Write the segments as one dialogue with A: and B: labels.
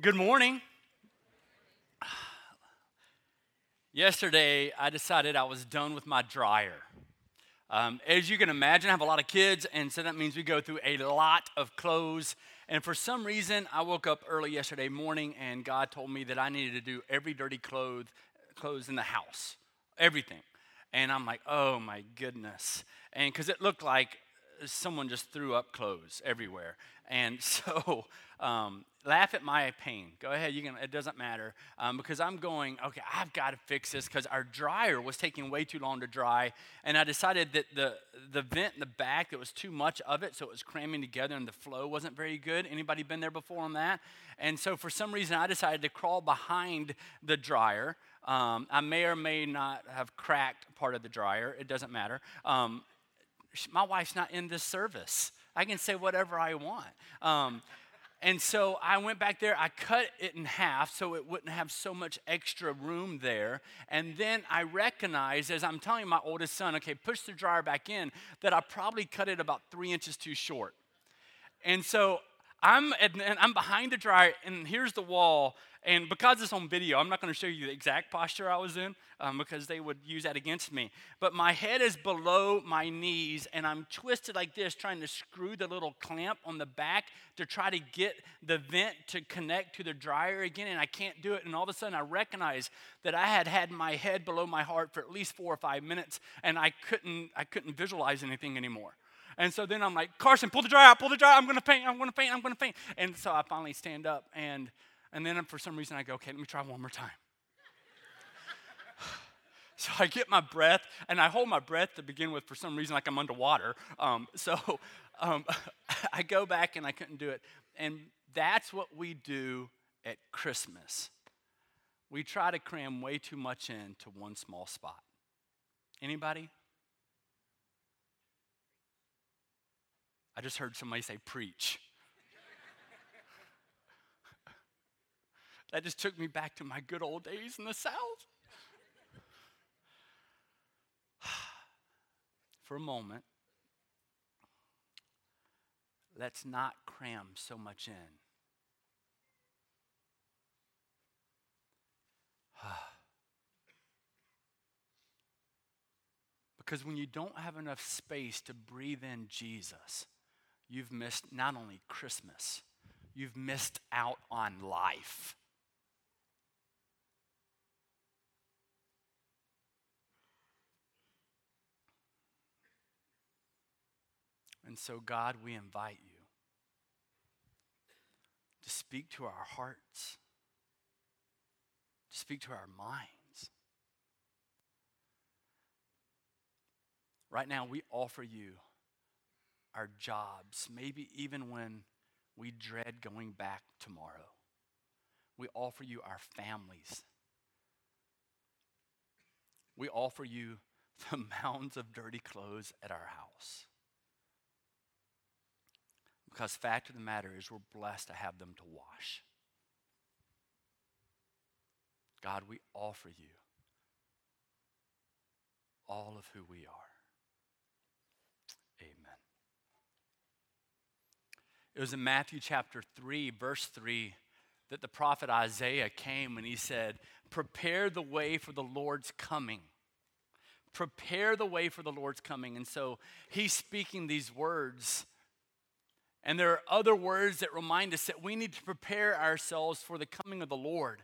A: Good morning. Yesterday, I decided I was done with my dryer. Um, as you can imagine, I have a lot of kids, and so that means we go through a lot of clothes. And for some reason, I woke up early yesterday morning, and God told me that I needed to do every dirty clothes, clothes in the house, everything. And I'm like, oh my goodness. And because it looked like someone just threw up clothes everywhere. And so, um, laugh at my pain. Go ahead, you can. It doesn't matter um, because I'm going. Okay, I've got to fix this because our dryer was taking way too long to dry, and I decided that the the vent in the back there was too much of it, so it was cramming together, and the flow wasn't very good. Anybody been there before on that? And so, for some reason, I decided to crawl behind the dryer. Um, I may or may not have cracked part of the dryer. It doesn't matter. Um, my wife's not in this service. I can say whatever I want. Um, and so I went back there, I cut it in half so it wouldn't have so much extra room there. And then I recognized, as I'm telling my oldest son, okay, push the dryer back in, that I probably cut it about three inches too short. And so I'm, I'm behind the dryer, and here's the wall, and because it's on video, I'm not going to show you the exact posture I was in um, because they would use that against me. But my head is below my knees, and I'm twisted like this, trying to screw the little clamp on the back to try to get the vent to connect to the dryer again, and I can't do it. And all of a sudden, I recognize that I had had my head below my heart for at least four or five minutes, and I couldn't, I couldn't visualize anything anymore. And so then I'm like, Carson, pull the dryer out, pull the dryer. I'm going to faint, I'm going to faint, I'm going to faint. And so I finally stand up and and then for some reason I go, okay, let me try one more time. so I get my breath, and I hold my breath to begin with for some reason, like I'm underwater. Um, so um, I go back and I couldn't do it. And that's what we do at Christmas. We try to cram way too much into one small spot. Anybody? I just heard somebody say preach. That just took me back to my good old days in the South. For a moment, let's not cram so much in. because when you don't have enough space to breathe in Jesus, you've missed not only Christmas, you've missed out on life. And so, God, we invite you to speak to our hearts, to speak to our minds. Right now, we offer you our jobs, maybe even when we dread going back tomorrow. We offer you our families. We offer you the mounds of dirty clothes at our house. Because fact of the matter is we're blessed to have them to wash. God, we offer you all of who we are. Amen. It was in Matthew chapter 3, verse 3, that the prophet Isaiah came and he said, Prepare the way for the Lord's coming. Prepare the way for the Lord's coming. And so he's speaking these words and there are other words that remind us that we need to prepare ourselves for the coming of the Lord.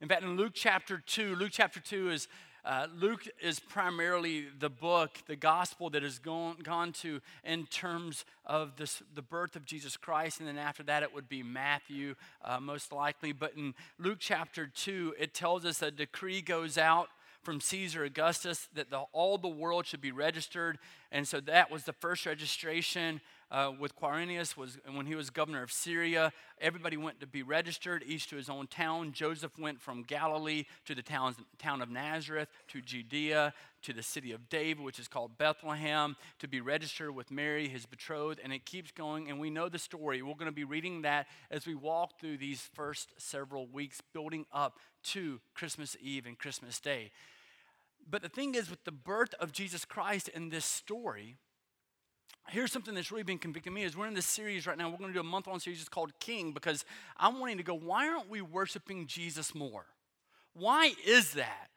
A: In fact, in Luke chapter 2, Luke chapter 2 is uh, Luke is primarily the book, the gospel that has gone, gone to in terms of this, the birth of Jesus Christ. And then after that, it would be Matthew, uh, most likely. But in Luke chapter 2, it tells us a decree goes out from Caesar Augustus that the, all the world should be registered. And so that was the first registration uh, with Quirinius was when he was governor of Syria. Everybody went to be registered, each to his own town. Joseph went from Galilee to the town, town of Nazareth, to Judea, to the city of David, which is called Bethlehem, to be registered with Mary, his betrothed. And it keeps going, and we know the story. We're going to be reading that as we walk through these first several weeks, building up to Christmas Eve and Christmas Day. But the thing is, with the birth of Jesus Christ in this story, here's something that's really been convicting me is we're in this series right now. We're going to do a month-long series. It's called king because i'm wanting to go why aren't we worshiping jesus more? Why is that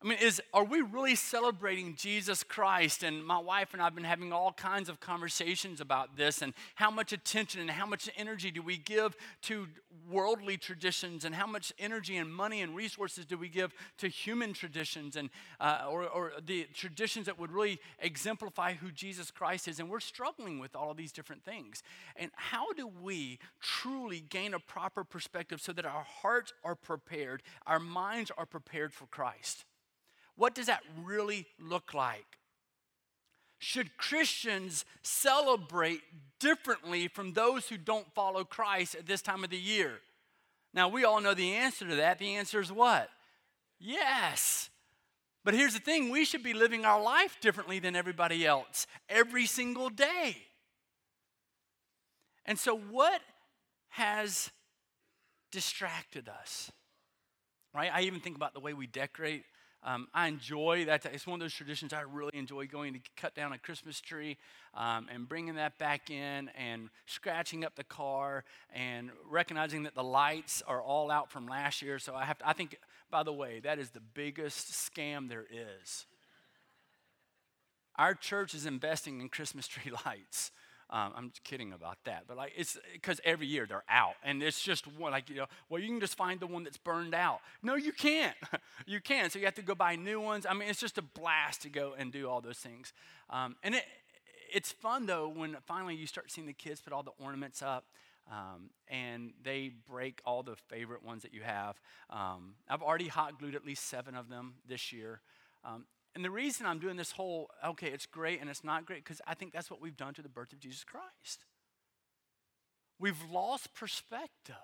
A: I mean, is are we really celebrating Jesus Christ? And my wife and I have been having all kinds of conversations about this and how much attention and how much energy do we give to worldly traditions and how much energy and money and resources do we give to human traditions and uh, or, or the traditions that would really exemplify who Jesus Christ is? And we're struggling with all of these different things. And how do we truly gain a proper perspective so that our hearts are prepared, our minds are prepared for Christ? What does that really look like? Should Christians celebrate differently from those who don't follow Christ at this time of the year? Now, we all know the answer to that. The answer is what? Yes. But here's the thing we should be living our life differently than everybody else every single day. And so, what has distracted us? Right? I even think about the way we decorate um, I enjoy that. It's one of those traditions I really enjoy going to cut down a Christmas tree um, and bringing that back in and scratching up the car and recognizing that the lights are all out from last year. So I have to, I think, by the way, that is the biggest scam there is. Our church is investing in Christmas tree lights. Um, I'm kidding about that, but like it's because every year they're out, and it's just one like you know. Well, you can just find the one that's burned out. No, you can't. you can't. So you have to go buy new ones. I mean, it's just a blast to go and do all those things. Um, and it it's fun though when finally you start seeing the kids put all the ornaments up. Um, and they break all the favorite ones that you have. Um, I've already hot glued at least seven of them this year. Um, and the reason I'm doing this whole, okay, it's great and it's not great, because I think that's what we've done to the birth of Jesus Christ. We've lost perspective.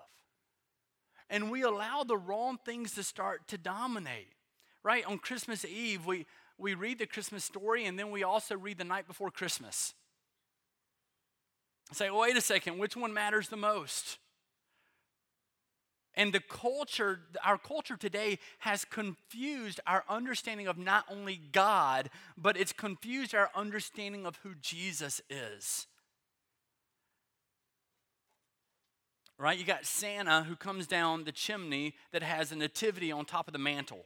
A: And we allow the wrong things to start to dominate. Right? On Christmas Eve, we, we read the Christmas story and then we also read the night before Christmas. Say, wait a second, which one matters the most? And the culture, our culture today has confused our understanding of not only God, but it's confused our understanding of who Jesus is. Right? You got Santa who comes down the chimney that has a nativity on top of the mantle.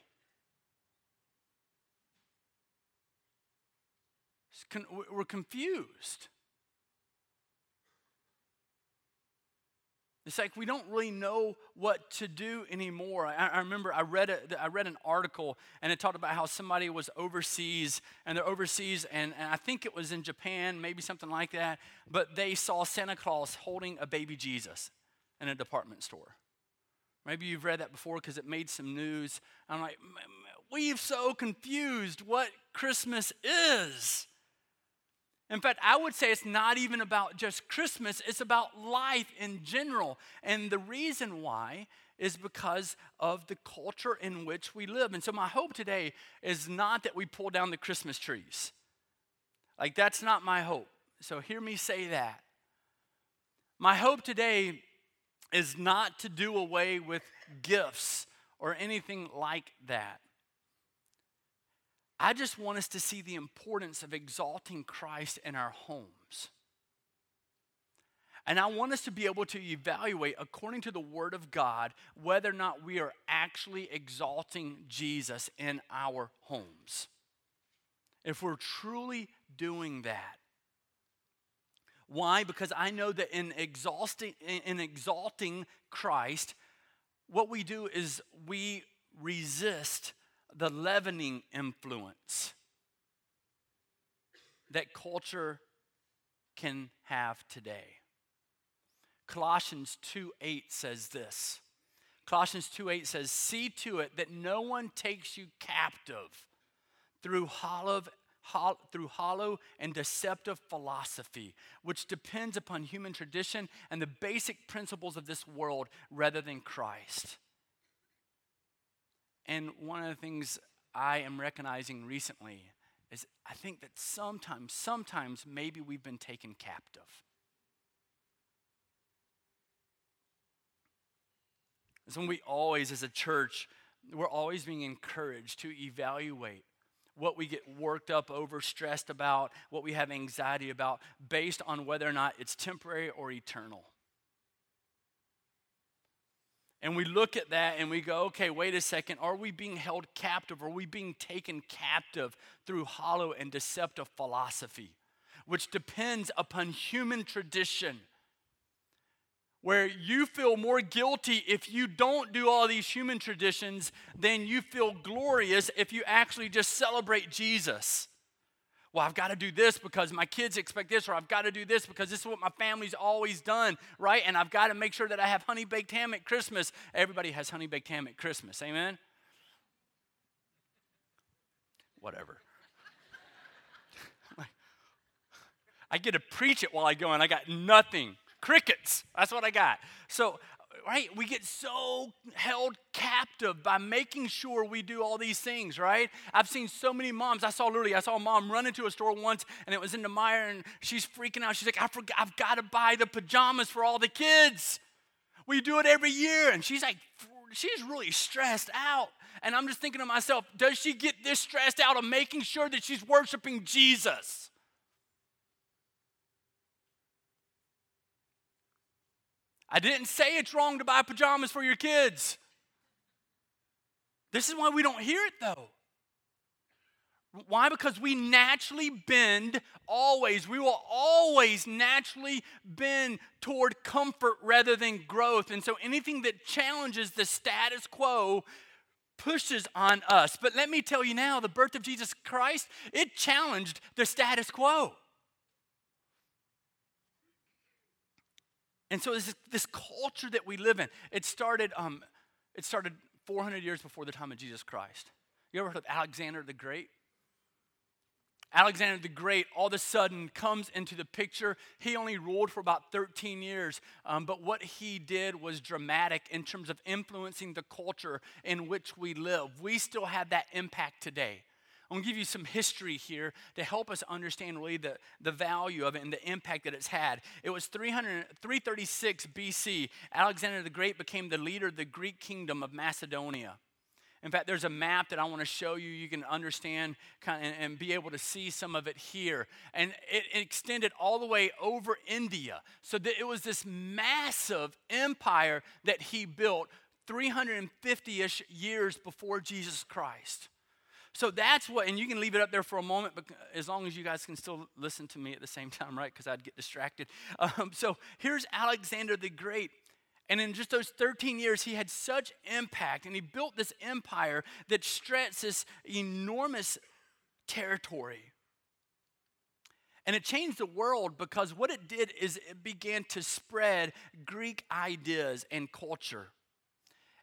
A: We're confused. It's like we don't really know what to do anymore. I, I remember I read, a, I read an article and it talked about how somebody was overseas and they're overseas, and, and I think it was in Japan, maybe something like that, but they saw Santa Claus holding a baby Jesus in a department store. Maybe you've read that before because it made some news. I'm like, we've so confused what Christmas is. In fact, I would say it's not even about just Christmas, it's about life in general. And the reason why is because of the culture in which we live. And so, my hope today is not that we pull down the Christmas trees. Like, that's not my hope. So, hear me say that. My hope today is not to do away with gifts or anything like that. I just want us to see the importance of exalting Christ in our homes. And I want us to be able to evaluate, according to the Word of God, whether or not we are actually exalting Jesus in our homes. If we're truly doing that. Why? Because I know that in exalting, in exalting Christ, what we do is we resist the leavening influence that culture can have today. Colossians 2 8 says this. Colossians 2 8 says, See to it that no one takes you captive through hollow, through hollow and deceptive philosophy, which depends upon human tradition and the basic principles of this world rather than Christ. And one of the things I am recognizing recently is I think that sometimes, sometimes maybe we've been taken captive. So we always, as a church, we're always being encouraged to evaluate what we get worked up over, stressed about, what we have anxiety about, based on whether or not it's temporary or eternal. And we look at that and we go, okay, wait a second. Are we being held captive? Are we being taken captive through hollow and deceptive philosophy, which depends upon human tradition? Where you feel more guilty if you don't do all these human traditions than you feel glorious if you actually just celebrate Jesus well, I've got to do this because my kids expect this, or I've got to do this because this is what my family's always done, right? And I've got to make sure that I have honey baked ham at Christmas. Everybody has honey baked ham at Christmas, amen? Whatever. I get to preach it while I go, and I got nothing. Crickets. That's what I got. So right? We get so held captive by making sure we do all these things, right? I've seen so many moms. I saw literally, I saw a mom run into a store once and it was in the Meijer and she's freaking out. She's like, I forgot, I've got to buy the pajamas for all the kids. We do it every year. And she's like, she's really stressed out. And I'm just thinking to myself, does she get this stressed out of making sure that she's worshiping Jesus? I didn't say it's wrong to buy pajamas for your kids. This is why we don't hear it though. Why? Because we naturally bend always. We will always naturally bend toward comfort rather than growth. And so anything that challenges the status quo pushes on us. But let me tell you now the birth of Jesus Christ, it challenged the status quo. And so this, this culture that we live in, it started, um, it started 400 years before the time of Jesus Christ. You ever heard of Alexander the Great? Alexander the Great all of a sudden comes into the picture. He only ruled for about 13 years, um, but what he did was dramatic in terms of influencing the culture in which we live. We still have that impact today. I'm going to give you some history here to help us understand really the, the value of it and the impact that it's had. It was 300, 336 BC. Alexander the Great became the leader of the Greek kingdom of Macedonia. In fact, there's a map that I want to show you. You can understand kind of, and, and, be able to see some of it here. And it, it extended all the way over India. So that it was this massive empire that he built 350 ish years before Jesus Christ. So that's what, and you can leave it up there for a moment, but as long as you guys can still listen to me at the same time, right? Because I'd get distracted. Um, so here's Alexander the Great. And in just those 13 years, he had such impact, and he built this empire that stretched this enormous territory. And it changed the world because what it did is it began to spread Greek ideas and culture.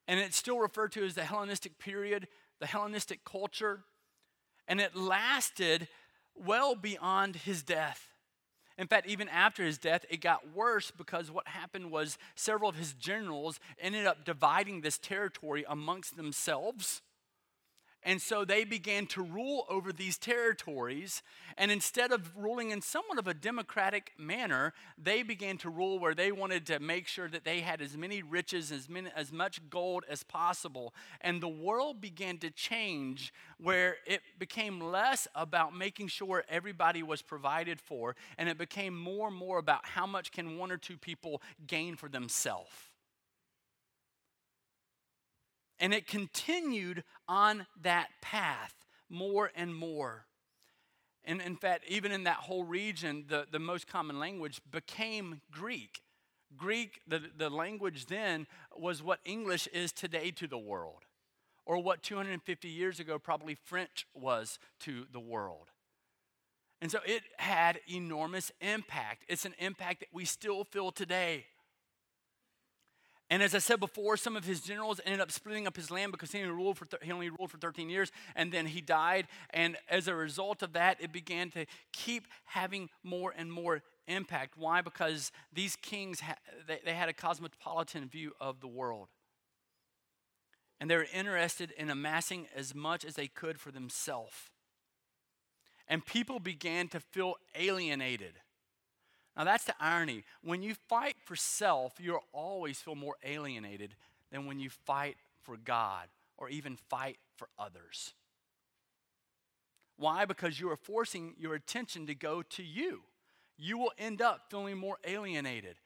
A: And it's still referred to as the Hellenistic period the Hellenistic culture, and it lasted well beyond his death. In fact, even after his death, it got worse because what happened was several of his generals ended up dividing this territory amongst themselves. And so they began to rule over these territories. And instead of ruling in somewhat of a democratic manner, they began to rule where they wanted to make sure that they had as many riches, as, many, as much gold as possible. And the world began to change where it became less about making sure everybody was provided for, and it became more and more about how much can one or two people gain for themselves. And it continued on that path more and more. And in fact, even in that whole region, the, the most common language became Greek. Greek, the, the language then, was what English is today to the world, or what 250 years ago probably French was to the world. And so it had enormous impact. It's an impact that we still feel today. And as I said before, some of his generals ended up splitting up his land because he only ruled for, th- he only ruled for 13 years and then he died. And as a result of that, it began to keep having more and more impact. Why? Because these kings, ha- they, they had a cosmopolitan view of the world. And they were interested in amassing as much as they could for themselves. And people began to feel alienated now, that's the irony. When you fight for self, you'll always feel more alienated than when you fight for God or even fight for others. Why? Because you are forcing your attention to go to you. You will end up feeling more alienated.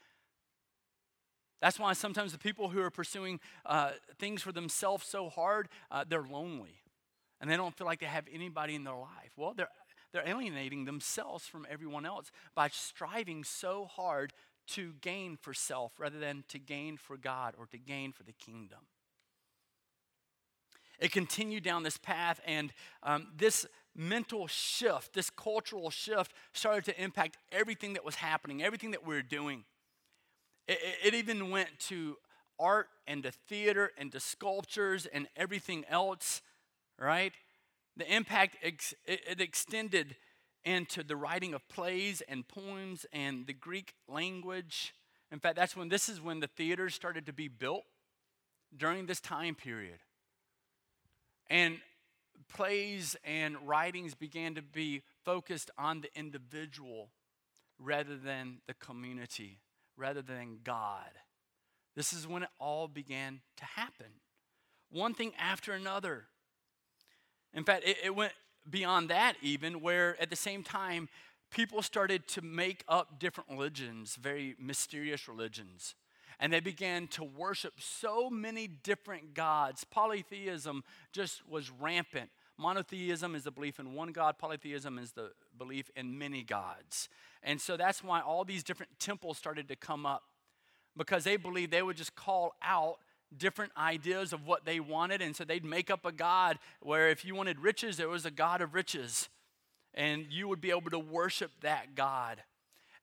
A: That's why sometimes the people who are pursuing uh, things for themselves so hard, uh, they're lonely and they don't feel like they have anybody in their life. Well, they're, they're alienating themselves from everyone else by striving so hard to gain for self rather than to gain for God or to gain for the kingdom. It continued down this path, and um, this mental shift, this cultural shift, started to impact everything that was happening, everything that we were doing. It, it, even went to art and to theater and to sculptures and everything else, right? The impact, ex, it, extended into the writing of plays and poems and the Greek language. In fact, that's when this is when the theaters started to be built during this time period. And plays and writings began to be focused on the individual rather than the community, rather than God. This is when it all began to happen. One thing after another. In fact, it, it went beyond that, even, where at the same time, people started to make up different religions, very mysterious religions. And they began to worship so many different gods. Polytheism just was rampant. Monotheism is the belief in one God, polytheism is the belief in many gods. And so that's why all these different temples started to come up because they believed they would just call out different ideas of what they wanted. And so they'd make up a God where if you wanted riches, there was a God of riches. And you would be able to worship that God.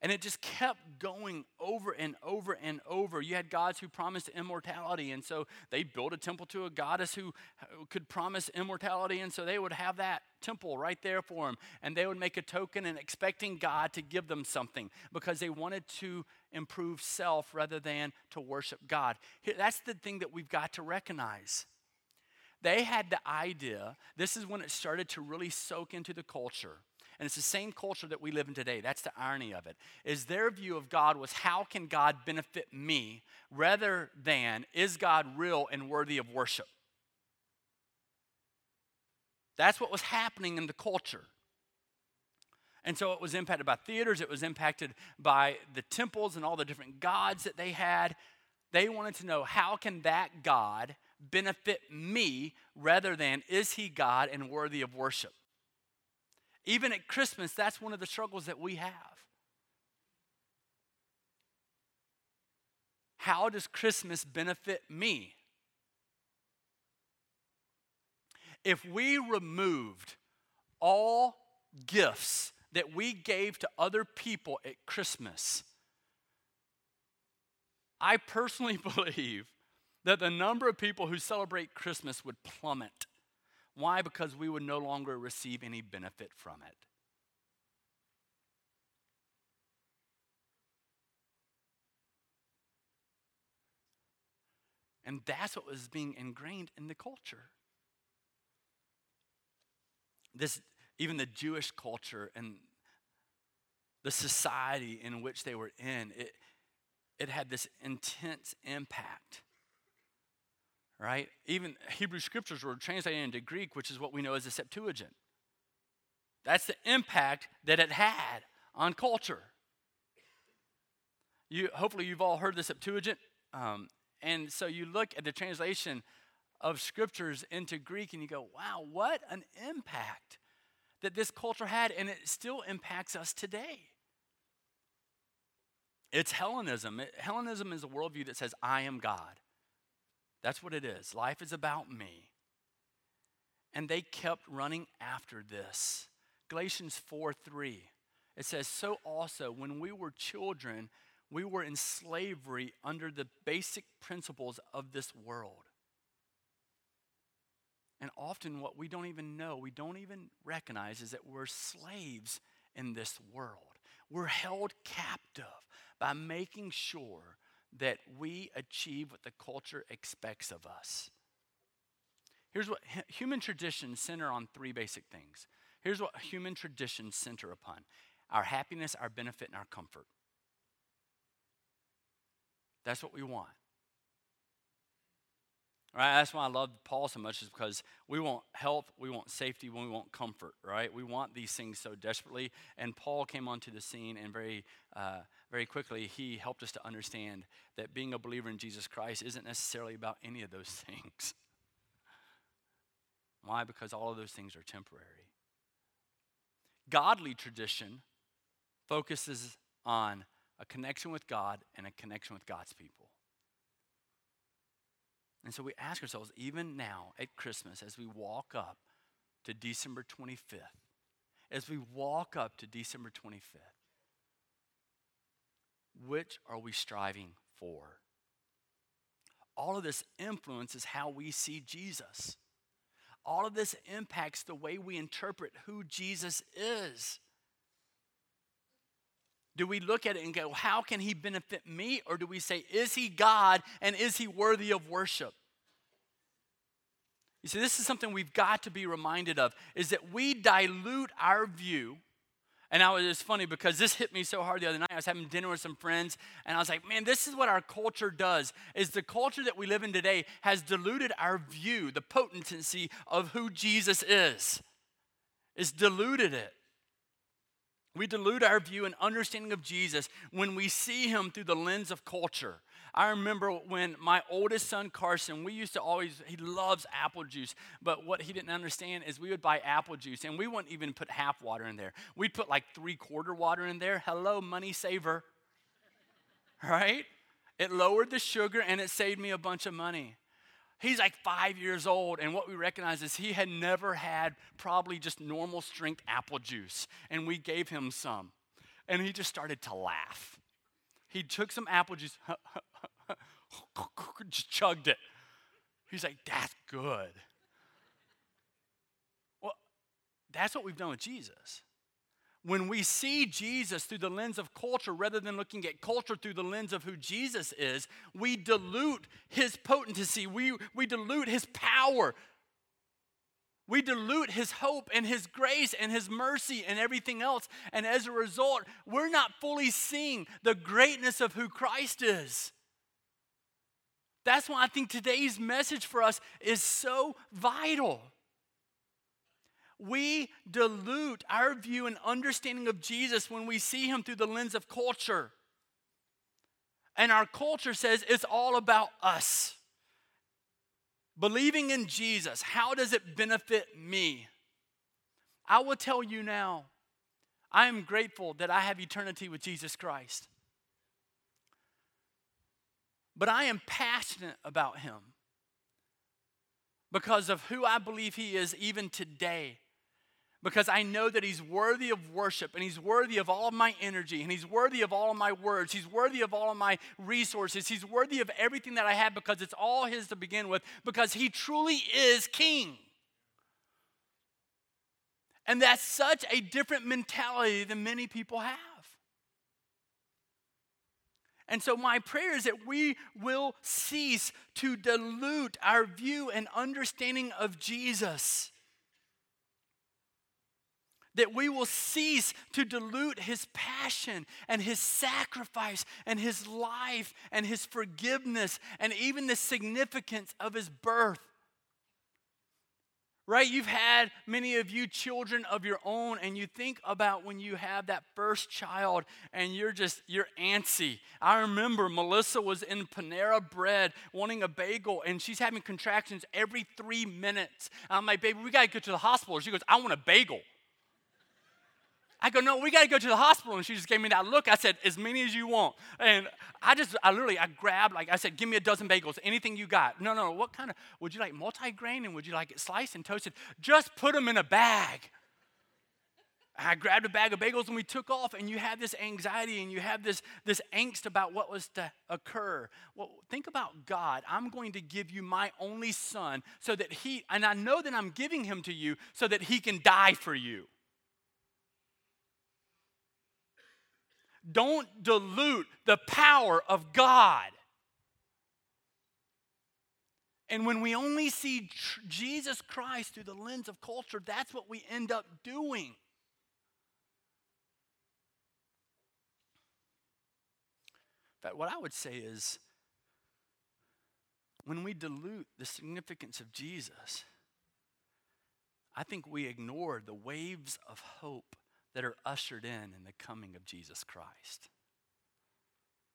A: And it just kept going over and over and over. You had gods who promised immortality, and so they built a temple to a goddess who could promise immortality, and so they would have that temple right there for them. And they would make a token and expecting God to give them something because they wanted to improve self rather than to worship God. That's the thing that we've got to recognize. They had the idea, this is when it started to really soak into the culture and it's the same culture that we live in today. That's the irony of it. Is their view of God was how can God benefit me rather than is God real and worthy of worship? That's what was happening in the culture. And so it was impacted by theaters, it was impacted by the temples and all the different gods that they had. They wanted to know how can that God benefit me rather than is he God and worthy of worship? Even at Christmas, that's one of the struggles that we have. How does Christmas benefit me? If we removed all gifts that we gave to other people at Christmas, I personally believe that the number of people who celebrate Christmas would plummet. Why? Because we would no longer receive any benefit from it. And that's what was being ingrained in the culture. This, even the Jewish culture and the society in which they were in, it, it had this intense impact right? Even Hebrew scriptures were translated into Greek, which is what we know as the Septuagint. That's the impact that it had on culture. You, hopefully, you've all heard the Septuagint. Um, and so you look at the translation of scriptures into Greek and you go, wow, what an impact that this culture had, and it still impacts us today. It's Hellenism. Hellenism is a worldview that says, I am God. That's what it is. Life is about me. And they kept running after this. Galatians 4 3. It says, So also, when we were children, we were in slavery under the basic principles of this world. And often, what we don't even know, we don't even recognize, is that we're slaves in this world. We're held captive by making sure that we achieve what the culture expects of us. Here's what human traditions center on three basic things. Here's what human traditions center upon our happiness, our benefit, and our comfort. That's what we want. Right? That's why I love Paul so much, is because we want health, we want safety, we want comfort, right? We want these things so desperately. And Paul came onto the scene, and very, uh, very quickly, he helped us to understand that being a believer in Jesus Christ isn't necessarily about any of those things. Why? Because all of those things are temporary. Godly tradition focuses on a connection with God and a connection with God's people. And so we ask ourselves, even now at Christmas, as we walk up to December 25th, as we walk up to December 25th, which are we striving for? All of this influences how we see Jesus. All of this impacts the way we interpret who Jesus is. Do we look at it and go, how can he benefit me? Or do we say, is he God and is he worthy of worship? You see, this is something we've got to be reminded of, is that we dilute our view. And I was it's funny because this hit me so hard the other night. I was having dinner with some friends, and I was like, man, this is what our culture does. Is the culture that we live in today has diluted our view, the potency of who Jesus is. It's diluted it. We dilute our view and understanding of Jesus when we see him through the lens of culture. I remember when my oldest son Carson, we used to always, he loves apple juice, but what he didn't understand is we would buy apple juice and we wouldn't even put half water in there. We'd put like three quarter water in there. Hello, money saver. Right? It lowered the sugar and it saved me a bunch of money. He's like five years old, and what we recognize is he had never had probably just normal strength apple juice, and we gave him some. And he just started to laugh. He took some apple juice, just chugged it. He's like, That's good. Well, that's what we've done with Jesus when we see Jesus through the lens of culture rather than looking at culture through the lens of who Jesus is, we dilute his potency, we, we dilute his power. We dilute his hope and his grace and his mercy and everything else. And as a result, we're not fully seeing the greatness of who Christ is. That's why I think today's message for us is so vital we dilute our view and understanding of Jesus when we see him through the lens of culture. And our culture says it's all about us. Believing in Jesus, how does it benefit me? I will tell you now, I am grateful that I have eternity with Jesus Christ. But I am passionate about him because of who I believe he is even today because I know that He's worthy of worship and He's worthy of all of my energy and He's worthy of all of my words. He's worthy of all of my resources. He's worthy of everything that I have because it's all His to begin with because He truly is King. And that's such a different mentality than many people have. And so, my prayer is that we will cease to dilute our view and understanding of Jesus that we will cease to dilute his passion and his sacrifice and his life and his forgiveness and even the significance of his birth. Right? You've had many of you children of your own, and you think about when you have that first child and you're just, you're antsy. I remember Melissa was in Panera Bread wanting a bagel, and she's having contractions every three minutes. I'm like, baby, we gotta go to the hospital. She goes, I want a bagel. I go, no, we got to go to the hospital. And she just gave me that look. I said, as many as you want. And I just, I literally, I grabbed, like I said, give me a dozen bagels, anything you got. No, no, what kind of, would you like multi-grain and would you like it sliced and toasted? Just put them in a bag. I grabbed a bag of bagels and we took off, and you have this anxiety and you have this, this angst about what was to occur. Well, think about God. I'm going to give you my only son so that he, and I know that I'm giving him to you so that he can die for you. Don't dilute the power of God. And when we only see tr- Jesus Christ through the lens of culture, that's what we end up doing. In fact, what I would say is when we dilute the significance of Jesus, I think we ignore the waves of hope that are ushered in in the coming of Jesus Christ.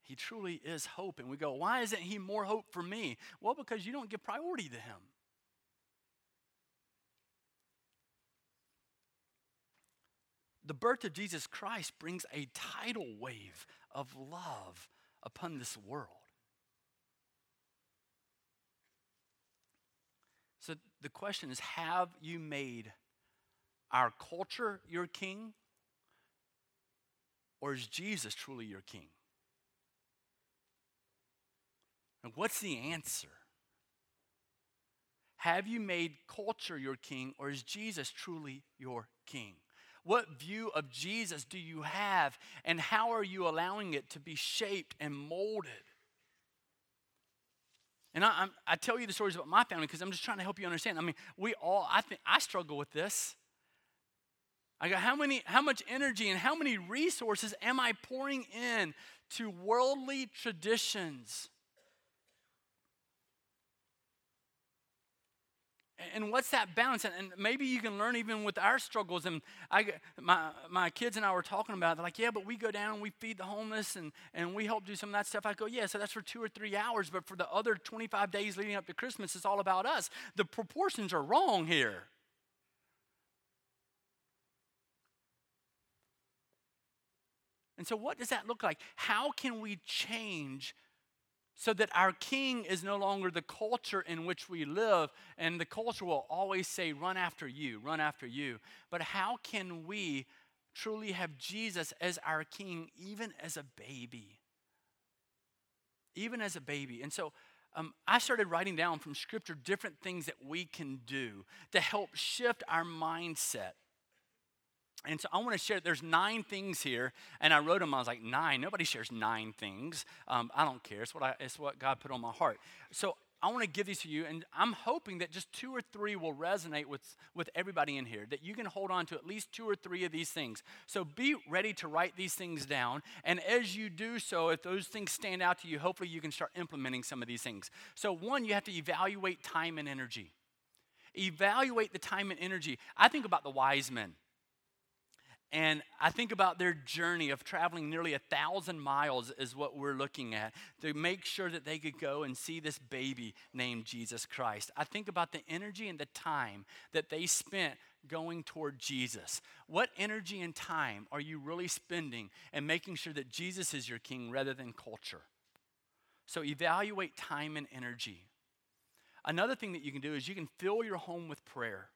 A: He truly is hope. And we go, why isn't he more hope for me? Well, because you don't give priority to him. The birth of Jesus Christ brings a tidal wave of love upon this world. So the question is have you made our culture your king? Or is Jesus truly your king? And what's the answer? Have you made culture your king, or is Jesus truly your king? What view of Jesus do you have, and how are you allowing it to be shaped and molded? And I, I tell you the stories about my family because I'm just trying to help you understand. I mean, we all, I think, I struggle with this. I go, how many, how much energy and how many resources am I pouring in to worldly traditions? and what's that balance? And, maybe you can learn even with our struggles. And I, my, my kids and I were talking about it. They're like, yeah, but we go down and we feed the homeless and, and we help do some of that stuff. I go, yeah, so that's for two or three hours. But for the other 25 days leading up to Christmas, it's all about us. The proportions are wrong here. And so, what does that look like? How can we change so that our king is no longer the culture in which we live, and the culture will always say, run after you, run after you. But how can we truly have Jesus as our king, even as a baby? Even as a baby. And so um, I started writing down from scripture different things that we can do to help shift our mindset and so I want to share, there's nine things here, and I wrote them. I was like, nine? Nobody shares nine things. Um, I don't care. It's what, I, it's what God put on my heart. So I want to give these to you, and I'm hoping that just two or three will resonate with, with everybody in here, that you can hold on to at least two or three of these things. So be ready to write these things down, and as you do so, if those things stand out to you, hopefully you can start implementing some of these things. So, one, you have to evaluate time and energy. Evaluate the time and energy. I think about the wise men. And I think about their journey of traveling nearly a thousand miles, is what we're looking at, to make sure that they could go and see this baby named Jesus Christ. I think about the energy and the time that they spent going toward Jesus. What energy and time are you really spending and making sure that Jesus is your king rather than culture? So evaluate time and energy. Another thing that you can do is you can fill your home with prayer.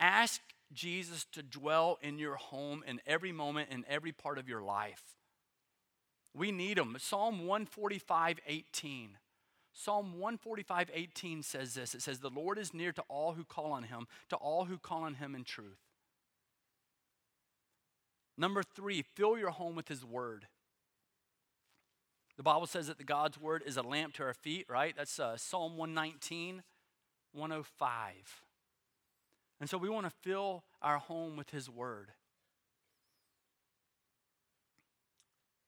A: Ask Jesus to dwell in your home in every moment, in every part of your life. We need him. Psalm 145, 18. Psalm 145, 18 says this it says, The Lord is near to all who call on him, to all who call on him in truth. Number three, fill your home with his word. The Bible says that the God's word is a lamp to our feet, right? That's uh, Psalm 119, 105. And so we want to fill our home with His Word.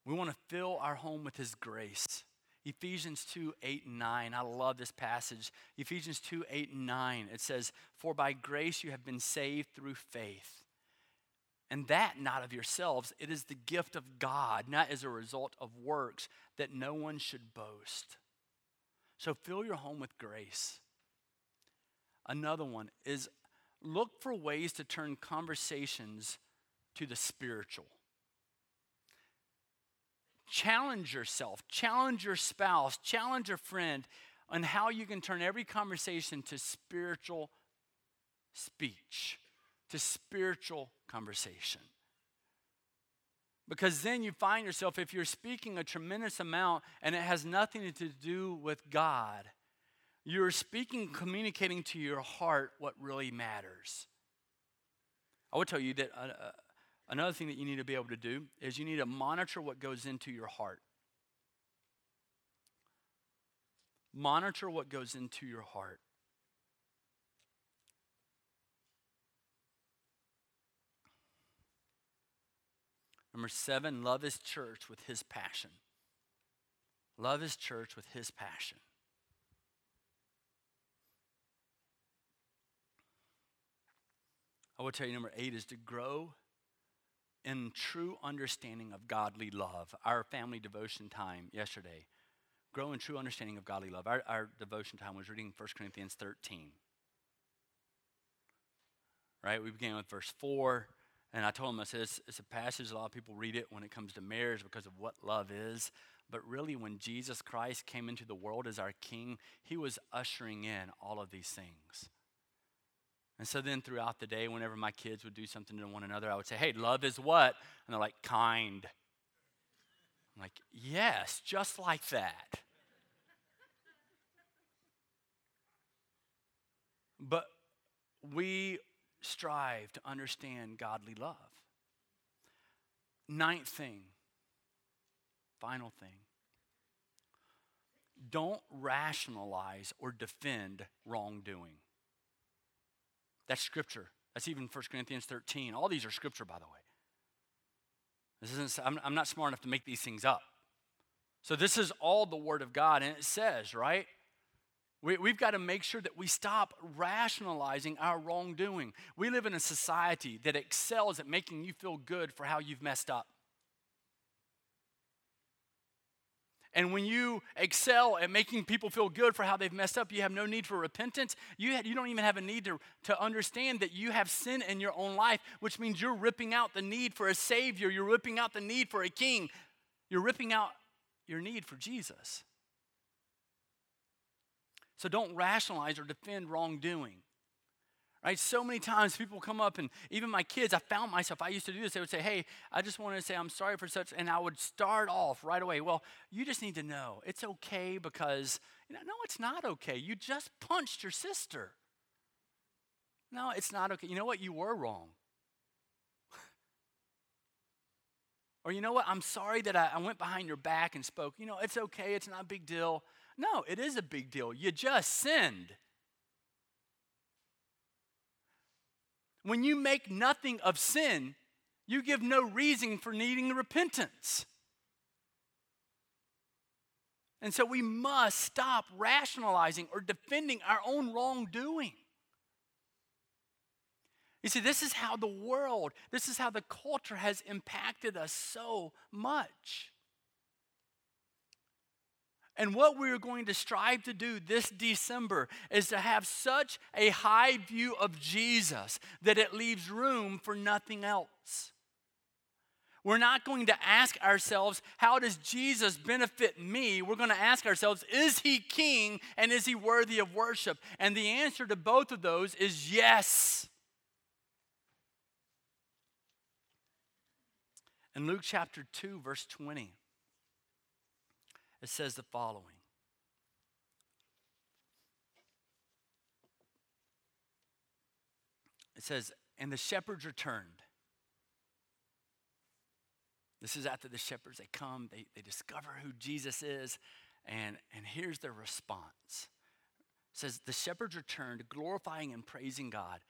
A: We want to fill our home with His grace. Ephesians 2 8 and 9. I love this passage. Ephesians 2 8 and 9. It says, For by grace you have been saved through faith. And that not of yourselves, it is the gift of God, not as a result of works, that no one should boast. So fill your home with grace. Another one is look for ways to turn conversations to the spiritual. Challenge yourself, challenge your spouse, challenge a friend on how you can turn every conversation to spiritual speech, to spiritual conversation. Because then you find yourself, if you're speaking a tremendous amount and it has nothing to do with God, you're speaking, communicating to your heart what really matters. I would tell you that uh, uh, another thing that you need to be able to do is you need to monitor what goes into your heart. Monitor what goes into your heart. Number seven, love his church with his passion. Love his church with his passion. I would tell you number eight is to grow in true understanding of godly love. Our family devotion time yesterday, grow in true understanding of godly love. Our, our devotion time was reading 1 Corinthians 13. Right? We began with verse 4. And I told him, I said, it's, it's a passage a lot of people read it when it comes to marriage because of what love is. But really, when Jesus Christ came into the world as our king, he was ushering in all of these things. And so then throughout the day, whenever my kids would do something to one another, I would say, Hey, love is what? And they're like, Kind. I'm like, Yes, just like that. But we strive to understand godly love. Ninth thing, final thing don't rationalize or defend wrongdoing. That's scripture. That's even 1 Corinthians 13. All these are scripture, by the way. This isn't, I'm, I'm not smart enough to make these things up. So this is all the Word of God. And it says, right? We, we've got to make sure that we stop rationalizing our wrongdoing. We live in a society that excels at making you feel good for how you've messed up. And when you excel at making people feel good for how they've messed up, you have no need for repentance. You, you don't even have a need to, to understand that you have sin in your own life, which means you're ripping out the need for a Savior. You're ripping out the need for a King. You're ripping out your need for Jesus. So don't rationalize or defend wrongdoing. Right? So many times people come up, and even my kids, I found myself, I used to do this. They would say, Hey, I just wanted to say I'm sorry for such, and I would start off right away. Well, you just need to know it's okay because, you know, no, it's not okay. You just punched your sister. No, it's not okay. You know what? You were wrong. or you know what? I'm sorry that I, I went behind your back and spoke. You know, it's okay. It's not a big deal. No, it is a big deal. You just sinned. When you make nothing of sin, you give no reason for needing repentance. And so we must stop rationalizing or defending our own wrongdoing. You see, this is how the world, this is how the culture has impacted us so much. And what we're going to strive to do this December is to have such a high view of Jesus that it leaves room for nothing else. We're not going to ask ourselves, how does Jesus benefit me? We're going to ask ourselves, is he king and is he worthy of worship? And the answer to both of those is yes. In Luke chapter 2, verse 20 it says the following It says, And the shepherds returned. This is after the shepherds, they come, they, they discover who Jesus is, and, and here's their response. It says, The shepherds returned, glorifying and praising God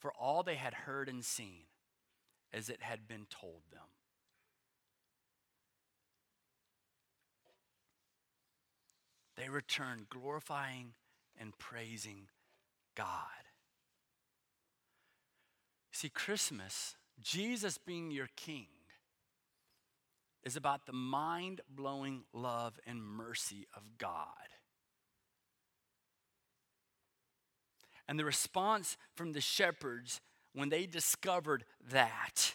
A: for all they had heard and seen as it had been told them. They return glorifying and praising God. See, Christmas, Jesus being your king, is about the mind blowing love and mercy of God. And the response from the shepherds when they discovered that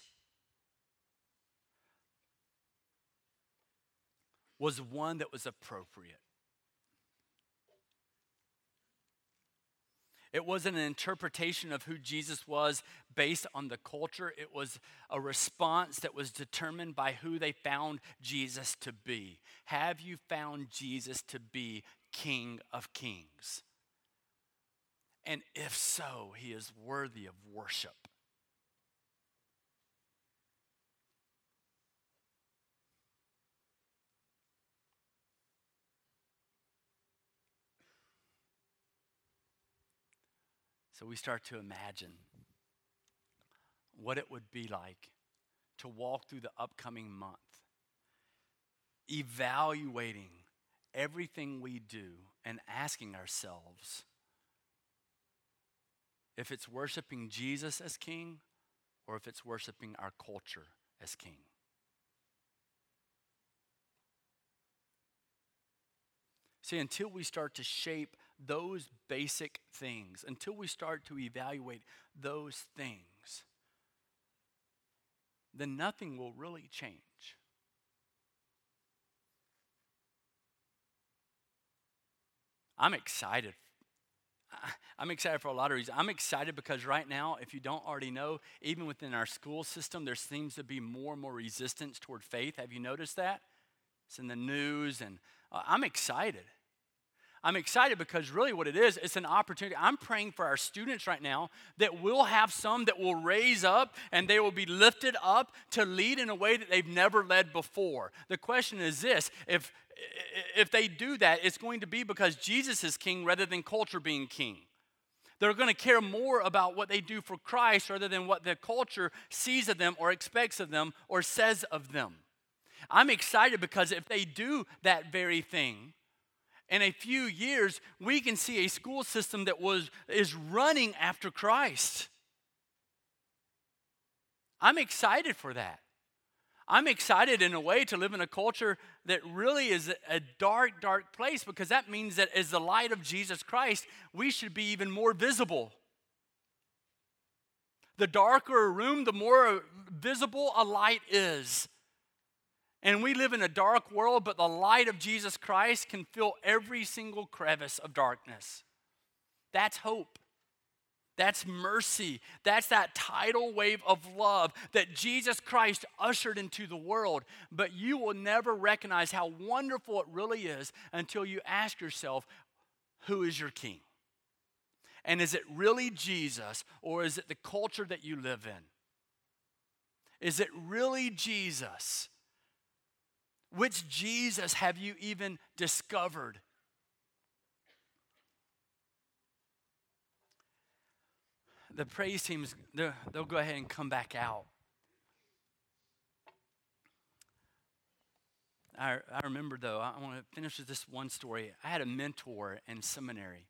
A: was one that was appropriate. It wasn't an interpretation of who Jesus was based on the culture. It was a response that was determined by who they found Jesus to be. Have you found Jesus to be King of Kings? And if so, he is worthy of worship. So we start to imagine what it would be like to walk through the upcoming month, evaluating everything we do and asking ourselves if it's worshiping Jesus as king or if it's worshiping our culture as king. See, until we start to shape those basic things, until we start to evaluate those things, then nothing will really change. I'm excited. I'm excited for a lot of reasons. I'm excited because right now, if you don't already know, even within our school system, there seems to be more and more resistance toward faith. Have you noticed that? It's in the news, and uh, I'm excited. I'm excited because really what it is, it's an opportunity. I'm praying for our students right now that we'll have some that will raise up and they will be lifted up to lead in a way that they've never led before. The question is this if, if they do that, it's going to be because Jesus is king rather than culture being king. They're going to care more about what they do for Christ rather than what the culture sees of them or expects of them or says of them. I'm excited because if they do that very thing, in a few years, we can see a school system that was, is running after Christ. I'm excited for that. I'm excited in a way to live in a culture that really is a dark, dark place because that means that as the light of Jesus Christ, we should be even more visible. The darker a room, the more visible a light is. And we live in a dark world, but the light of Jesus Christ can fill every single crevice of darkness. That's hope. That's mercy. That's that tidal wave of love that Jesus Christ ushered into the world. But you will never recognize how wonderful it really is until you ask yourself, who is your king? And is it really Jesus or is it the culture that you live in? Is it really Jesus? Which Jesus have you even discovered? The praise teams, they'll go ahead and come back out. I, I remember, though, I want to finish with this one story. I had a mentor in seminary,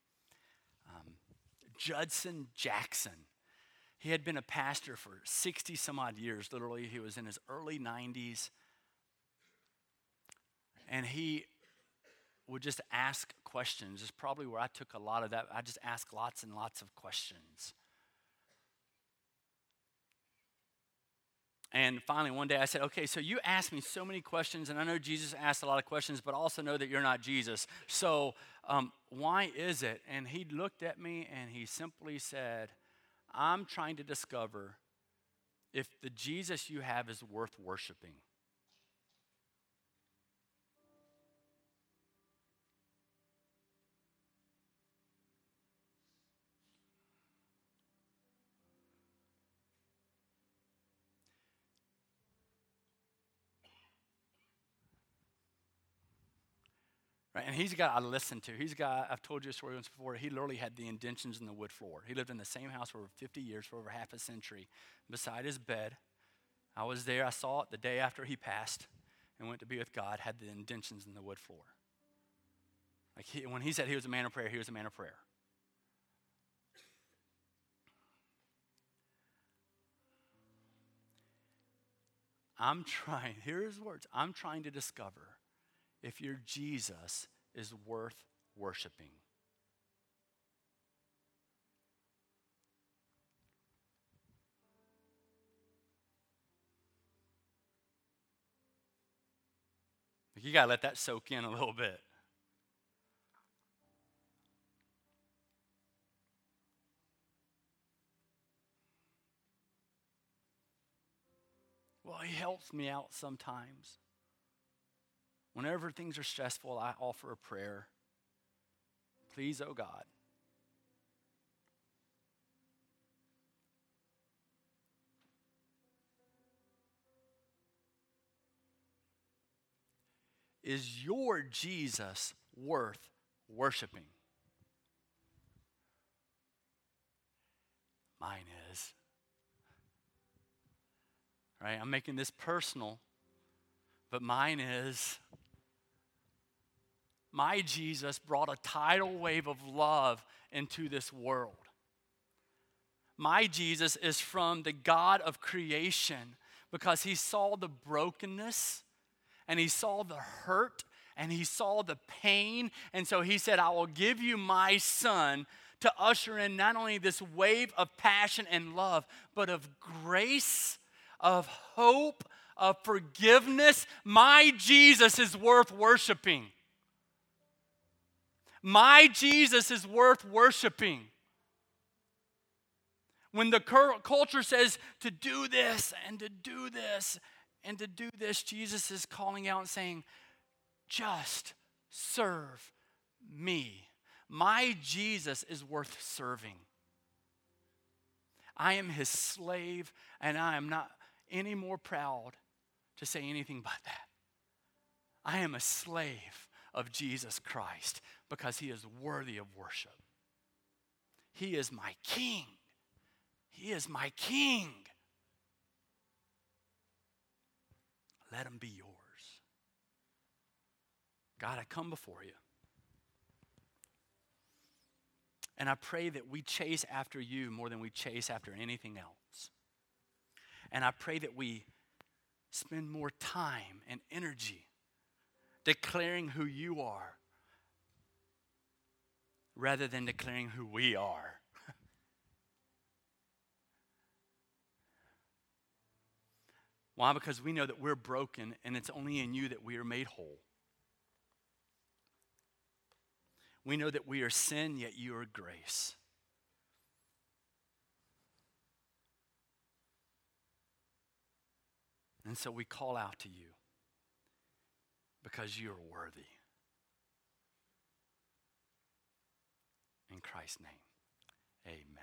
A: um, Judson Jackson. He had been a pastor for 60 some odd years. Literally, he was in his early 90s and he would just ask questions. It's probably where I took a lot of that. I just asked lots and lots of questions. And finally, one day I said, Okay, so you asked me so many questions, and I know Jesus asked a lot of questions, but I also know that you're not Jesus. So um, why is it? And he looked at me and he simply said, I'm trying to discover if the Jesus you have is worth worshiping. Right? And he's a guy I listened to. He's a guy, I've told you a story once before. He literally had the indentions in the wood floor. He lived in the same house for over 50 years, for over half a century. Beside his bed, I was there. I saw it the day after he passed and went to be with God, had the indentions in the wood floor. Like he, when he said he was a man of prayer, he was a man of prayer. I'm trying, here is words, I'm trying to discover if your Jesus is worth worshiping. You got to let that soak in a little bit. Well, he helps me out sometimes. Whenever things are stressful, I offer a prayer. Please, oh God. Is your Jesus worth worshiping? Mine is. Right? I'm making this personal, but mine is. My Jesus brought a tidal wave of love into this world. my Jesus is from the God of creation because he saw the brokenness and he saw the hurt and he saw the pain. And so he said, I will give you my son to usher in not only this wave of passion and love, but of grace, of hope, of forgiveness. My Jesus is worth worshiping. My Jesus is worth worshiping. When the culture says to do this and to do this and to do this, Jesus is calling out and saying, just serve me. My Jesus is worth serving. I am his slave, and I am not any more proud to say anything but that. I am a slave of Jesus Christ because he is worthy of worship. He is my king. He is my king. Let him be yours. God, I come before you. And I pray that we chase after you more than we chase after anything else. And I pray that we spend more time and energy declaring who you are rather than declaring who we are. Why? Because we know that we're broken and it's only in you that we are made whole. We know that we are sin, yet you are grace. And so we call out to you because you are worthy. In Christ's name, amen.